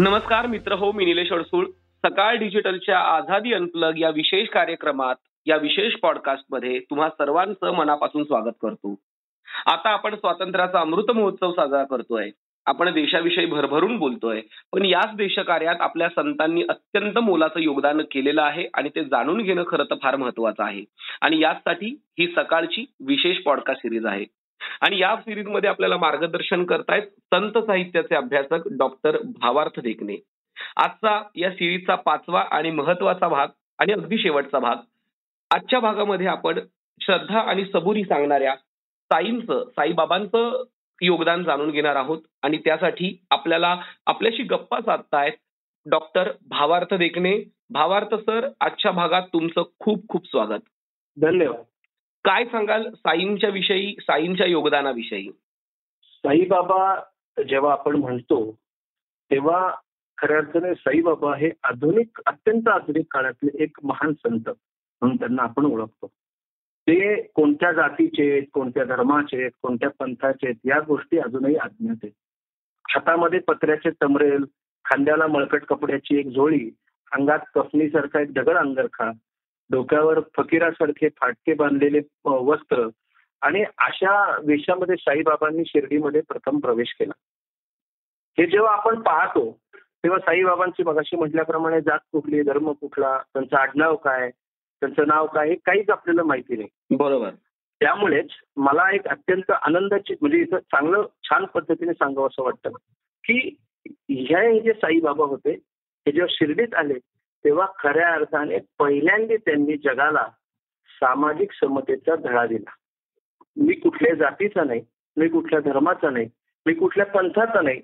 नमस्कार मित्र हो मी निलेश अडसूळ. सकाळ डिजिटलच्या आझादी अनप्लग या विशेष कार्यक्रमात या विशेष पॉडकास्टमध्ये तुम्हा सर्वांचं मनापासून स्वागत करतो. आता आपण स्वातंत्र्याचा अमृत महोत्सव साजरा करतोय. आपण देशाविषयी भरभरून बोलतोय पण याच देशकार्यात आपल्या संतांनी अत्यंत मोलाचं योगदान केलेलं आहे आणि ते जाणून घेणं खरं तर फार महत्वाचं आहे. आणि याचसाठी ही सकाळची विशेष पॉडकास्ट सिरीज आहे. आणि या सिरीजमध्ये आपल्याला मार्गदर्शन करतायत संत साहित्याचे अभ्यासक डॉक्टर भावार्थ देखणे. आजचा या सिरीजचा पाचवा आणि महत्त्वाचा भाग आणि अगदी शेवटचा भाग. आजच्या भागामध्ये आपण श्रद्धा आणि सबुरी सांगणाऱ्या साईंचं साईबाबांचं योगदान जाणून घेणार आहोत. आणि त्यासाठी आपल्याला आपल्याशी गप्पा साधतायत डॉक्टर भावार्थ देखणे. भावार्थ सर आजच्या भागात तुमचं खूप खूप स्वागत. धन्यवाद. काय सांगाल साईंच्या विषयी साईंच्या योगदानाविषयी? साईबाबा जेव्हा आपण म्हणतो तेव्हा खऱ्या अर्थाने साईबाबा हे आधुनिक अत्यंत आधुनिक काळातले एक महान संत म्हणून त्यांना आपण ओळखतो. ते कोणत्या जातीचे आहेत कोणत्या धर्माचे आहेत कोणत्या पंथाचे आहेत या गोष्टी अजूनही अज्ञात आहेत. हातामध्ये पत्र्याचे तमरेल खांद्याला मळकट कपड्याची एक झोळी अंगात कफनीसारखा एक दगड अंगरखा डोक्यावर फकीरासारखे फाटके बांधलेले वस्त्र आणि अशा वेशामध्ये साईबाबांनी शिर्डीमध्ये प्रथम प्रवेश केला. हे जेव्हा आपण पाहतो तेव्हा साईबाबांची मगाशी म्हटल्याप्रमाणे जात कुठली धर्म कुठला त्यांचं आडनाव काय त्यांचं नाव काय हे काहीच आपल्याला माहिती नाही. बरोबर. त्यामुळेच मला एक अत्यंत आनंदाची म्हणजे इथं चांगलं छान पद्धतीने सांगावं असं वाटतं की ह्या जे साईबाबा होते हे जेव्हा शिर्डीत आले तेव्हा खऱ्या अर्थाने पहिल्यांदा त्यांनी जगाला सामाजिक समतेचा धडा दिला. मी कुठल्या जातीचा नाही मी कुठल्या धर्माचा नाही मी कुठल्या पंथाचा नाही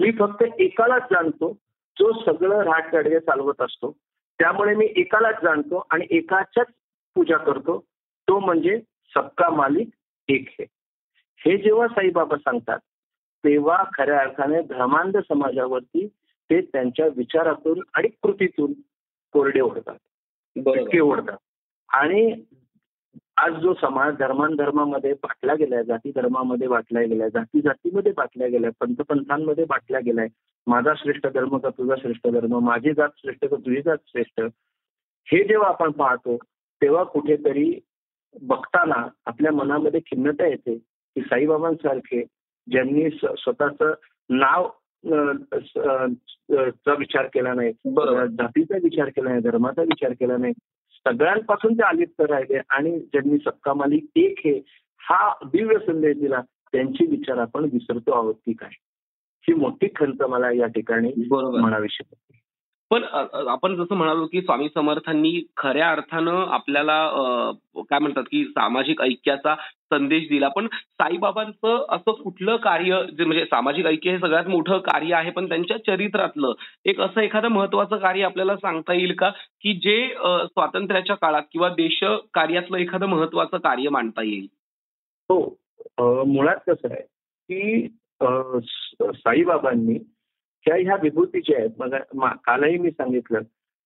मी फक्त एकालाच जाणतो जो सगळं राट चालवत असतो. त्यामुळे मी एकालाच जाणतो आणि एकाच्याच पूजा करतो. तो म्हणजे सबका मालिक एक हे. हे जेव्हा साईबाबा सांगतात तेव्हा खऱ्या अर्थाने धर्मांध समाजावरती ते त्यांच्या विचारातून आणि कृतीतून कोरडे ओढतात ओढतात. आणि आज जो समाज धर्मांधर्मामध्ये बाटला गेलाय जाती धर्मामध्ये बाटल्या गेलाय जाती जातीमध्ये बाटल्या गेलाय पंथपंथांमध्ये बाटल्या गेलाय माझा श्रेष्ठ धर्म का तुझा श्रेष्ठ धर्म माझी जात श्रेष्ठ का तुझी जात श्रेष्ठ हे जेव्हा आपण पाहतो तेव्हा कुठेतरी बघताना आपल्या मनामध्ये खिन्नता येते की साईबाबांसारखे ज्यांनी स्वतःच नाव चा विचार केला नाही जातीचा विचार केला नाही धर्माचा विचार केला नाही सगळ्यांपासून ते आलिप्त राहिले आणि ज्यांनी सक्का मालिक एक हे हा दिव्य संदेश दिला त्यांचे विचार आपण विसरतो आहोत की काय ही मोठी खंत मला या ठिकाणी म्हणावीशी पण आपण जसं म्हणालो की स्वामी समर्थांनी खऱ्या अर्थानं आपल्याला काय म्हणतात की सामाजिक ऐक्याचा संदेश दिला. पण साईबाबांचं असं कुठलं कार्य जे म्हणजे सामाजिक ऐक्य हे सगळ्यात मोठं कार्य आहे पण त्यांच्या चरित्रातलं एक असं एखादं महत्वाचं कार्य आपल्याला सांगता येईल का? की जे स्वातंत्र्याच्या काळात किंवा देश कार्यातलं एखादं महत्वाचं कार्य मांडता येईल. हो. मुळात कसं आहे की साईबाबांनी त्या ह्या विभूतीच्या आहेत मग कालही मी सांगितलं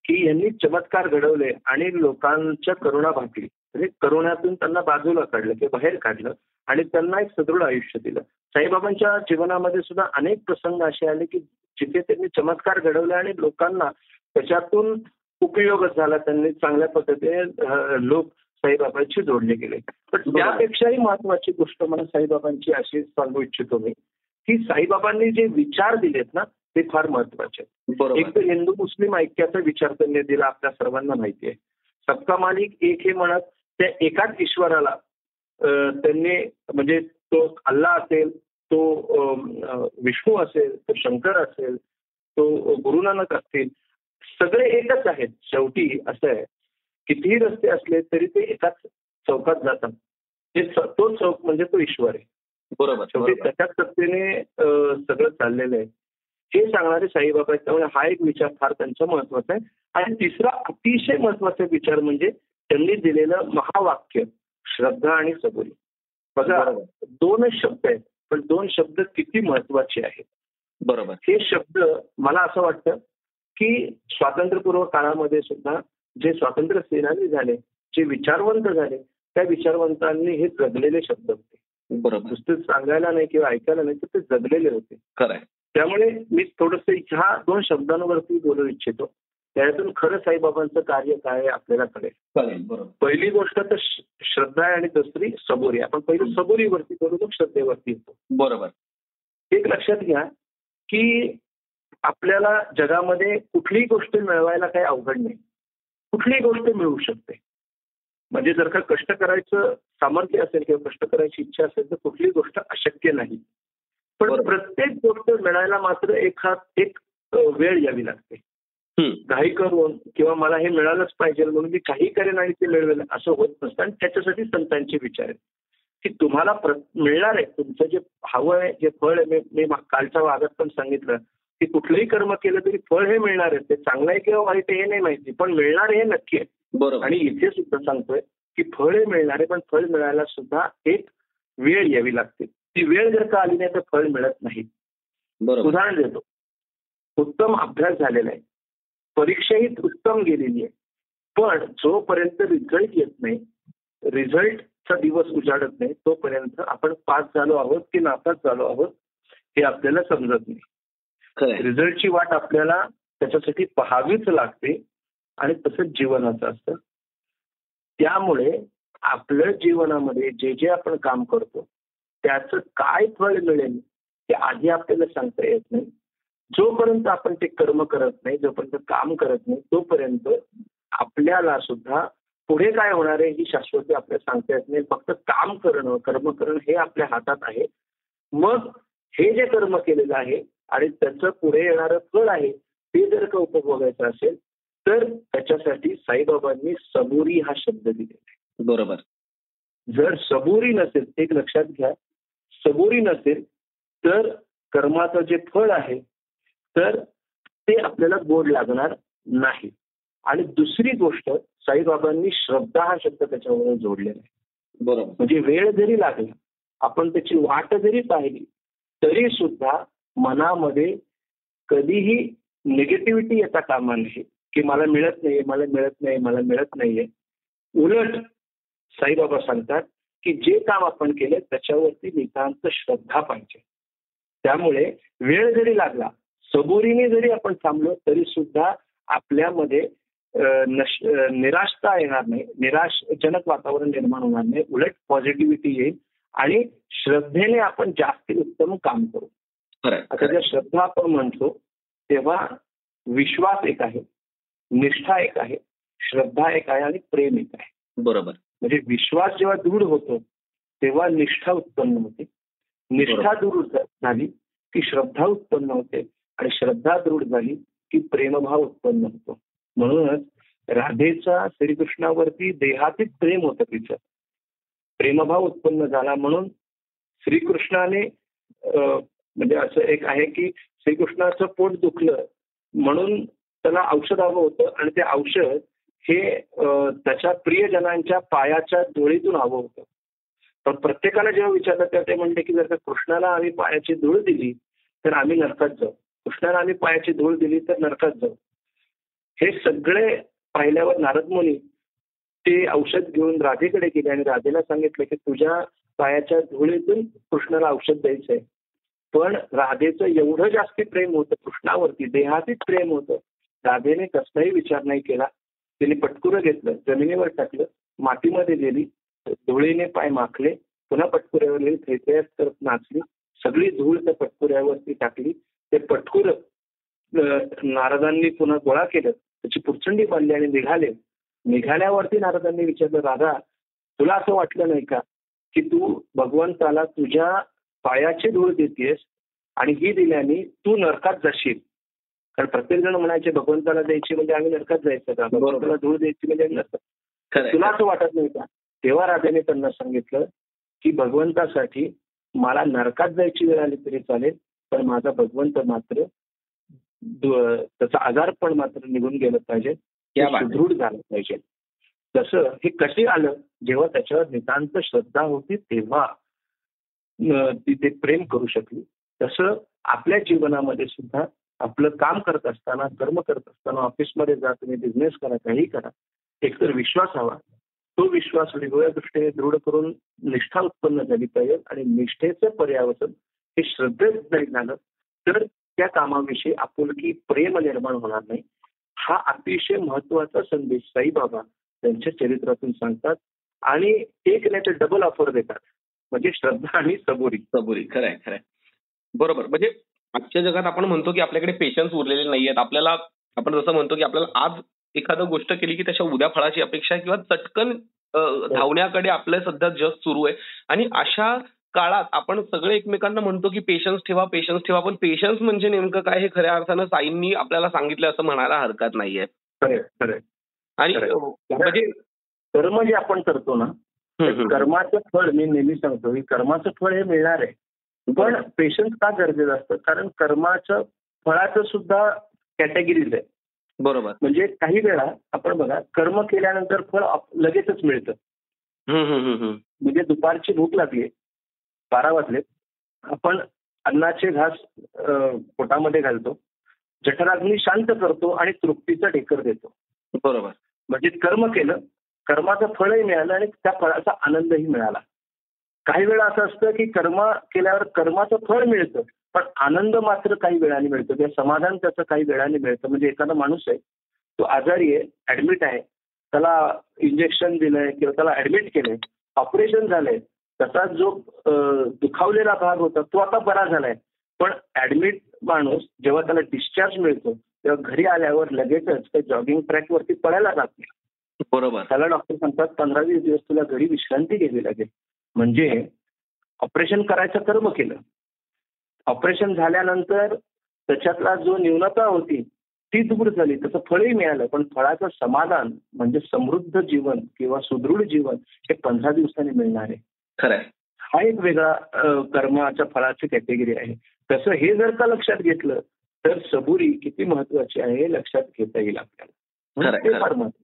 की यांनी चमत्कार घडवले आणि लोकांच्या करुणा भागली म्हणजे करुणातून त्यांना बाजूला काढलं किंवा बाहेर काढलं आणि त्यांना एक सदृढ आयुष्य दिलं. साईबाबांच्या जीवनामध्ये सुद्धा अनेक प्रसंग असे आले की जिथे त्यांनी चमत्कार घडवले आणि लोकांना त्याच्यातून उपयोग झाला. त्यांनी चांगल्या पद्धतीने लोक साईबाबांशी जोडले गेले. पण त्यापेक्षाही महत्वाची गोष्ट मला साईबाबांची अशी सांगू इच्छितो मी की साईबाबांनी जे विचार दिलेत ना ते फार महत्त्वाचे एक तर हिंदू मुस्लिम ऐक्याचा विचार त्यांनी दिला आपल्या सर्वांना माहिती आहे. सक्का मालिक एक हे म्हणत त्या एकाच ईश्वराला त्यांनी म्हणजे तो अल्ला असेल तो विष्णू असेल तो शंकर असेल तो गुरुनानक असतील सगळे एकच आहेत. शेवटी असं आहे कितीही रस्ते असले तरी ते एकाच चौकात जातात. स- तो चौक म्हणजे तो ईश्वर आहे. बरोबर शेवटी बरोबर. त्याच्या सत्तेने सगळं चाललेलं आहे. हे सांगणारे साईबाबा आहेत. त्यामुळे हा एक विचार फार त्यांचा महत्त्वाचा आहे. आणि तिसरा अतिशय महत्त्वाचा विचार म्हणजे त्यांनी दिलेलं महावाक्य श्रद्धा आणि सबुरी. बघा. दोनच शब्द आहेत पण दोन शब्द किती महत्त्वाचे आहेत. बरोबर. हे शब्द मला असं वाटतं की स्वातंत्र्यपूर्व काळामध्ये सुद्धा जे स्वातंत्र्य सेनानी झाले जे विचारवंत झाले त्या विचारवंतांनी हे जगलेले शब्द होते. बरोबर. नुसतं सांगायला नाही किंवा ऐकायला नाही तर ते जगलेले होते. खरंय त्यामुळे मी थोडस ह्या दोन शब्दांवरती बोलू इच्छितो. त्यातून खरं साईबाबांचं कार्य काय आहे आपल्याला कळेल. पहिली गोष्ट तर श्रद्धा आहे आणि दुसरी सबुरी आपण पहिली सबुरीवरती करू मग श्रद्धेवरती येतो. बरोबर. एक लक्षात घ्या की आपल्याला जगामध्ये कुठलीही गोष्ट मिळवायला काही अवघड नाही. कुठलीही गोष्ट मिळू शकते. म्हणजे जर का कष्ट करायचं सामर्थ्य असेल किंवा कष्ट करायची इच्छा असेल तर कुठलीही गोष्ट अशक्य नाही. पण. प्रत्येक गोष्ट मिळायला मात्र एक हा एक वेळ यावी लागते. घाई करून किंवा मला हे मिळालंच पाहिजे म्हणून मी काही करेन आणि ते मिळवेल असं होत नसतं. आणि त्याच्यासाठी संतांचे विचार आहेत. की तुम्हाला मिळणार आहे. तुमचं जे हवं आहे जे फळ आहे मी- कालच्या वादात पण सांगितलं. की कुठलंही कर्म केलं तरी फळ हे मिळणार आहे. ते चांगलं आहे किंवा वाईट आहे हे नाही माहिती. पण मिळणार हे नक्की आहे. बरोबर. आणि इथे सुद्धा सांगतोय की फळ हे मिळणार आहे. पण फळ मिळायला सुद्धा एक वेळ यावी लागते. ती वेळ जर का आली नाही तर फळ मिळत नाही. उदाहरण देतो. उत्तम अभ्यास झालेला आहे. परीक्षाही उत्तम गेलेली आहे. पण जोपर्यंत रिझल्ट येत नाही रिझल्टचा दिवस उजाडत नाही तोपर्यंत आपण पास झालो आहोत की नापास झालो आहोत हे आपल्याला समजत नाही. रिझल्टची वाट आपल्याला त्याच्यासाठी पाहावीच लागते आणि तसंच जीवनाचं असतं. त्यामुळे आपल्या जीवनामध्ये जे जे आपण काम करतो त्याचं काय फळ मिळेल ते आधी आपल्याला सांगता येत नाही. जोपर्यंत आपण ते कर्म करत नाही जोपर्यंत काम करत नाही तोपर्यंत आपल्याला सुद्धा पुढे काय होणार आहे ही शाश्वती आपल्याला सांगता येत नाही. फक्त काम करणं कर्म करणं हे आपल्या हातात आहे. मग हे जे कर्म केलेलं आहे आणि त्याचं पुढे येणारं फळ आहे ते जर का उपभोगायचं असेल तर त्याच्यासाठी साईबाबांनी सबुरी हा शब्द दिलेला आहे. बरोबर. जर सबुरी नसेल एक लक्षात घ्या सबुरी नसेल तर कर्माचं जे फळ आहे तर ते आपल्याला गोड लागणार नाही. आणि दुसरी गोष्ट साईबाबांनी श्रद्धा हा शब्द त्याच्यावर जोडलेला आहे. बरोबर. म्हणजे वेळ जरी लागला आपण त्याची वाट जरी पाहिली तरी सुद्धा मनामध्ये कधीही निगेटिव्हिटी येता कामा नये. की मला मिळत नाही मला मिळत नाही मला मिळत नाहीये. उलट साईबाबा सांगतात की जे काम आपण केलं त्याच्यावरती नितांत श्रद्धा पाहिजे. त्यामुळे वेळ जरी लागला सबुरीने जरी आपण थांबलो तरी सुद्धा आपल्यामध्ये निराशता येणार नाही निराशजनक वातावरण निर्माण होणार नाही उलट पॉझिटिव्हिटी येईल आणि श्रद्धेने आपण जास्ती उत्तम काम करू. आता ज्या श्रद्धा आपण म्हणतो तेव्हा विश्वास एक आहे निष्ठा एक आहे श्रद्धा एक आहे आणि प्रेम एक आहे. बरोबर. म्हणजे विश्वास जेव्हा दृढ होतो तेव्हा निष्ठा उत्पन्न होते. निष्ठा दृढ झाली की श्रद्धा उत्पन्न होते आणि श्रद्धा दृढ झाली की प्रेमभाव उत्पन्न होतो. म्हणूनच राधेचा श्रीकृष्णावरती देहातीत प्रेम होतं तिचं. प्रेमभाव उत्पन्न झाला म्हणून श्रीकृष्णाने म्हणजे असं एक आहे की श्रीकृष्णाचं पोट दुखलं म्हणून त्याला औषध हवं होतं आणि ते औषध हे त्याच्या प्रियजनांच्या पायाच्या धुळीतून हवं होतं. पण प्रत्येकाला जेव्हा विचारलं तेव्हा ते म्हणते की जर का कृष्णाला आम्ही पायाची धूळ दिली तर आम्ही नरकात जाऊ. कृष्णाला आम्ही पायाची धूळ दिली तर नरकात जाऊ. हे सगळे पाहिल्यावर नारद मुनी ते औषध घेऊन राधेकडे गेले आणि राधेला सांगितलं की तुझ्या पायाच्या धुळीतून कृष्णाला औषध द्यायचंय. पण राधेचं एवढं जास्ती प्रेम होतं कृष्णावरती देहातीच प्रेम होतं. राधेने कसलाही विचार नाही केला. तिने पटकुरं घेतलं जमिनीवर टाकलं मातीमध्ये गेली धुळीने पाय माखले पुन्हा पटकुऱ्यावर गेली थैथयात करत नाचली सगळी धूळ त्या पटकुऱ्यावरती टाकली ते पटकुर नारदांनी पुन्हा गोळा केलं त्याची पुरचंडी बांधली आणि निघाले. निघाल्यावरती नारदांनी विचारलं राधा तुला असं वाटलं नाही का की तू भगवंताला तुझ्या पायाची धूळ देतेस आणि ही दिल्याने तू नरकात जाशील? कारण प्रत्येक जण म्हणायचे भगवंताला द्यायची म्हणजे आम्ही नरकात जायचं का? भगवंताला धूळ द्यायची म्हणजे आम्ही नरकात. तुला असं वाटत नाही का? तेव्हा राजाने त्यांना सांगितलं की भगवंतासाठी मला नरकात जायची वेळ आली तरी चालेल पण माझा भगवंत मात्र त्याचा आजारपण मात्र निघून गेलं पाहिजे. सुदृढ झालं पाहिजे. तसं हे कसे आलं? जेव्हा त्याच्यावर नितांत श्रद्धा होती तेव्हा ती ते प्रेम करू शकली. तसं आपल्या जीवनामध्ये सुद्धा आपलं काम करत असताना कर्म करत असताना ऑफिसमध्ये जा तुम्ही बिझनेस करा काही करा एकतर विश्वास हवा. तो विश्वास वेगवेगळ्या दृष्टीने दृढ करून निष्ठा उत्पन्न झाली पाहिजे आणि निष्ठेचं पर्यावसन हे श्रद्धेत नाही झालं तर त्या कामाविषयी आपुलकी प्रेम निर्माण होणार नाही. हा अतिशय महत्त्वाचा संदेश साईबाबा त्यांच्या चरित्रातून सांगतात आणि एक नाही तर डबल ऑफर देतात. म्हणजे श्रद्धा आणि सबुरी. सबुरी. खरंय खरंय. बरोबर. म्हणजे आजच्या जगात आपण म्हणतो की आपल्याकडे पेशन्स उरलेले नाहीयेत. आपल्याला आपण जसं म्हणतो की आपल्याला आज एखादं गोष्ट केली की त्याच्या उद्या फळाची अपेक्षा किंवा चटकन धावण्याकडे आपलं सध्या जग सुरू आहे. आणि अशा काळात आपण सगळे एकमेकांना म्हणतो की पेशन्स ठेवा पेशन्स ठेवा. पण पेशन्स म्हणजे नेमकं काय हे खऱ्या अर्थानं साईंनी आपल्याला सांगितलं असं म्हणायला हरकत नाहीये. आणि म्हणजे कर्म जे आपण करतो ना. कर्माचं फळ मी नेहमी सांगतो की कर्माचं फळ हे मिळणार आहे. पण पेशन्स का गरजेचं असतं? कारण कर्माचं फळाचं सुद्धा कॅटेगरीज आहे. बरोबर. म्हणजे काही वेळा आपण बघा कर्म केल्यानंतर फळ लगेचच मिळतं. म्हणजे दुपारची भूक लागली बारा वाजलेत आपण अन्नाचे घास पोटामध्ये घालतो जठराग्नी शांत करतो आणि तृप्तीचा ढेकर देतो. बरोबर. म्हणजे कर्म केलं कर्माचं फळही मिळालं आणि त्या फळाचा आनंदही मिळाला. काही वेळा असं असतं की कर्म केल्यावर कर्माचं फळ मिळतं पण आनंद मात्र काही वेळाने मिळतो. किंवा समाधान त्याचं काही वेळाने मिळतं. म्हणजे एखादा माणूस आहे तो आजारी आहे ऍडमिट आहे त्याला इंजेक्शन दिलंय किंवा त्याला ऍडमिट केलंय ऑपरेशन झालंय त्याचा जो दुखावलेला भाग होता तो आता बरा झालाय. पण ऍडमिट माणूस जेव्हा त्याला डिस्चार्ज मिळतो तेव्हा घरी आल्यावर लगेचच त्या जॉगिंग ट्रॅकवरती पडायला जात नाही. बरोबर. त्याला डॉक्टर सांगतात पंधरा वीस दिवस तुला घरी विश्रांती घ्यावी लागेल. म्हणजे ऑपरेशन करायचं कर्म केलं. ऑपरेशन झाल्यानंतर त्याच्यातला जो न्यूनता होती ती दूर झाली. त्याचं फळही मिळालं पण फळाचं समाधान म्हणजे समृद्ध जीवन किंवा सुदृढ जीवन हे पंधरा दिवसांनी मिळणार आहे. खरंय हा एक वेगळा कर्माच्या फळाची कॅटेगरी आहे. तसं हे जर का लक्षात घेतलं तर सबुरी किती महत्वाची आहे हे लक्षात घेता येईल आपल्याला. खरंय. फार महत्वाचं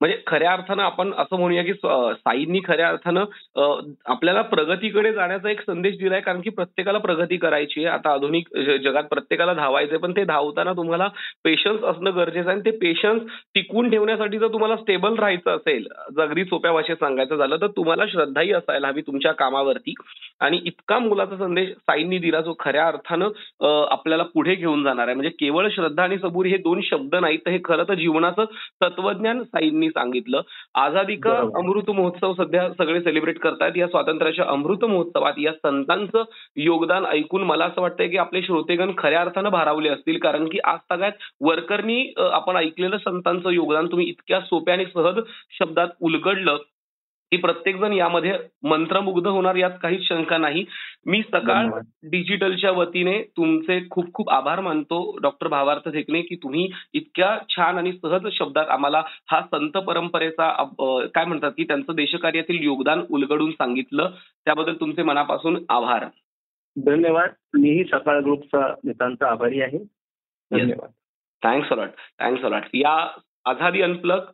म्हणजे खऱ्या अर्थानं आपण असं म्हणूया की साईंनी खऱ्या अर्थानं आपल्याला प्रगतीकडे जाण्याचा एक संदेश दिलाय कारण की प्रत्येकाला प्रगती करायची आहे. आता आधुनिक जगात प्रत्येकाला धावायचंय पण ते धावताना तुम्हाला पेशन्स असणं गरजेचं आहे आणि ते पेशन्स टिकून ठेवण्यासाठी जर तुम्हाला स्टेबल राहायचं असेल अगदी सोप्या भाषेत सांगायचं झालं तर तुम्हाला श्रद्धाही असायला हवी तुमच्या कामावरती. आणि इतका मुलाचा संदेश साईंनी दिला जो खऱ्या अर्थानं आपल्याला पुढे घेऊन जाणार आहे. म्हणजे केवळ श्रद्धा आणि सबुरी हे दोन शब्द नाहीत तर हे खरं तर जीवनाचं तत्वज्ञान साईंनी सांगितलं. आझादी का. अमृत महोत्सव सध्या सगळे सेलिब्रेट करतायत. या स्वातंत्र्याच्या अमृत महोत्सवात या संतांचं योगदान ऐकून मला असं वाटतंय की आपले श्रोतेगण खऱ्या अर्थानं भारावले असतील. कारण की आज सगळ्यात वरकरनी आपण ऐकलेलं संतांचं योगदान तुम्ही इतक्या सोप्या आणि सहज शब्दात उलगडलं. की प्रत्येक जण यामध्ये मंत्रमुग्ध होणार यात काहीच शंका नाही. मी सकाळ. डिजिटलच्या वतीने तुमचे खूप खूप आभार मानतो डॉक्टर भावार्थ ठेकणे की तुम्ही इतक्या छान आणि सहज शब्दात आम्हाला हा संत परंपरेचा काय म्हणतात की त्यांचं देशकार्यातील योगदान उलगडून सांगितलं. त्याबद्दल तुमचे मनापासून आभार. धन्यवाद. मीही सकाळ ग्रुपचा नितांत आभारी आहे. धन्यवाद. थँक्स अलॉट थँक्स अलॉट या आझादी अनप्लग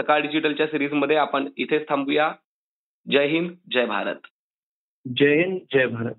सकाळ डिजिटलच्या सिरीजमध्ये आपण इथेच थांबूया. जय हिंद जय भारत. जय हिंद जय भारत.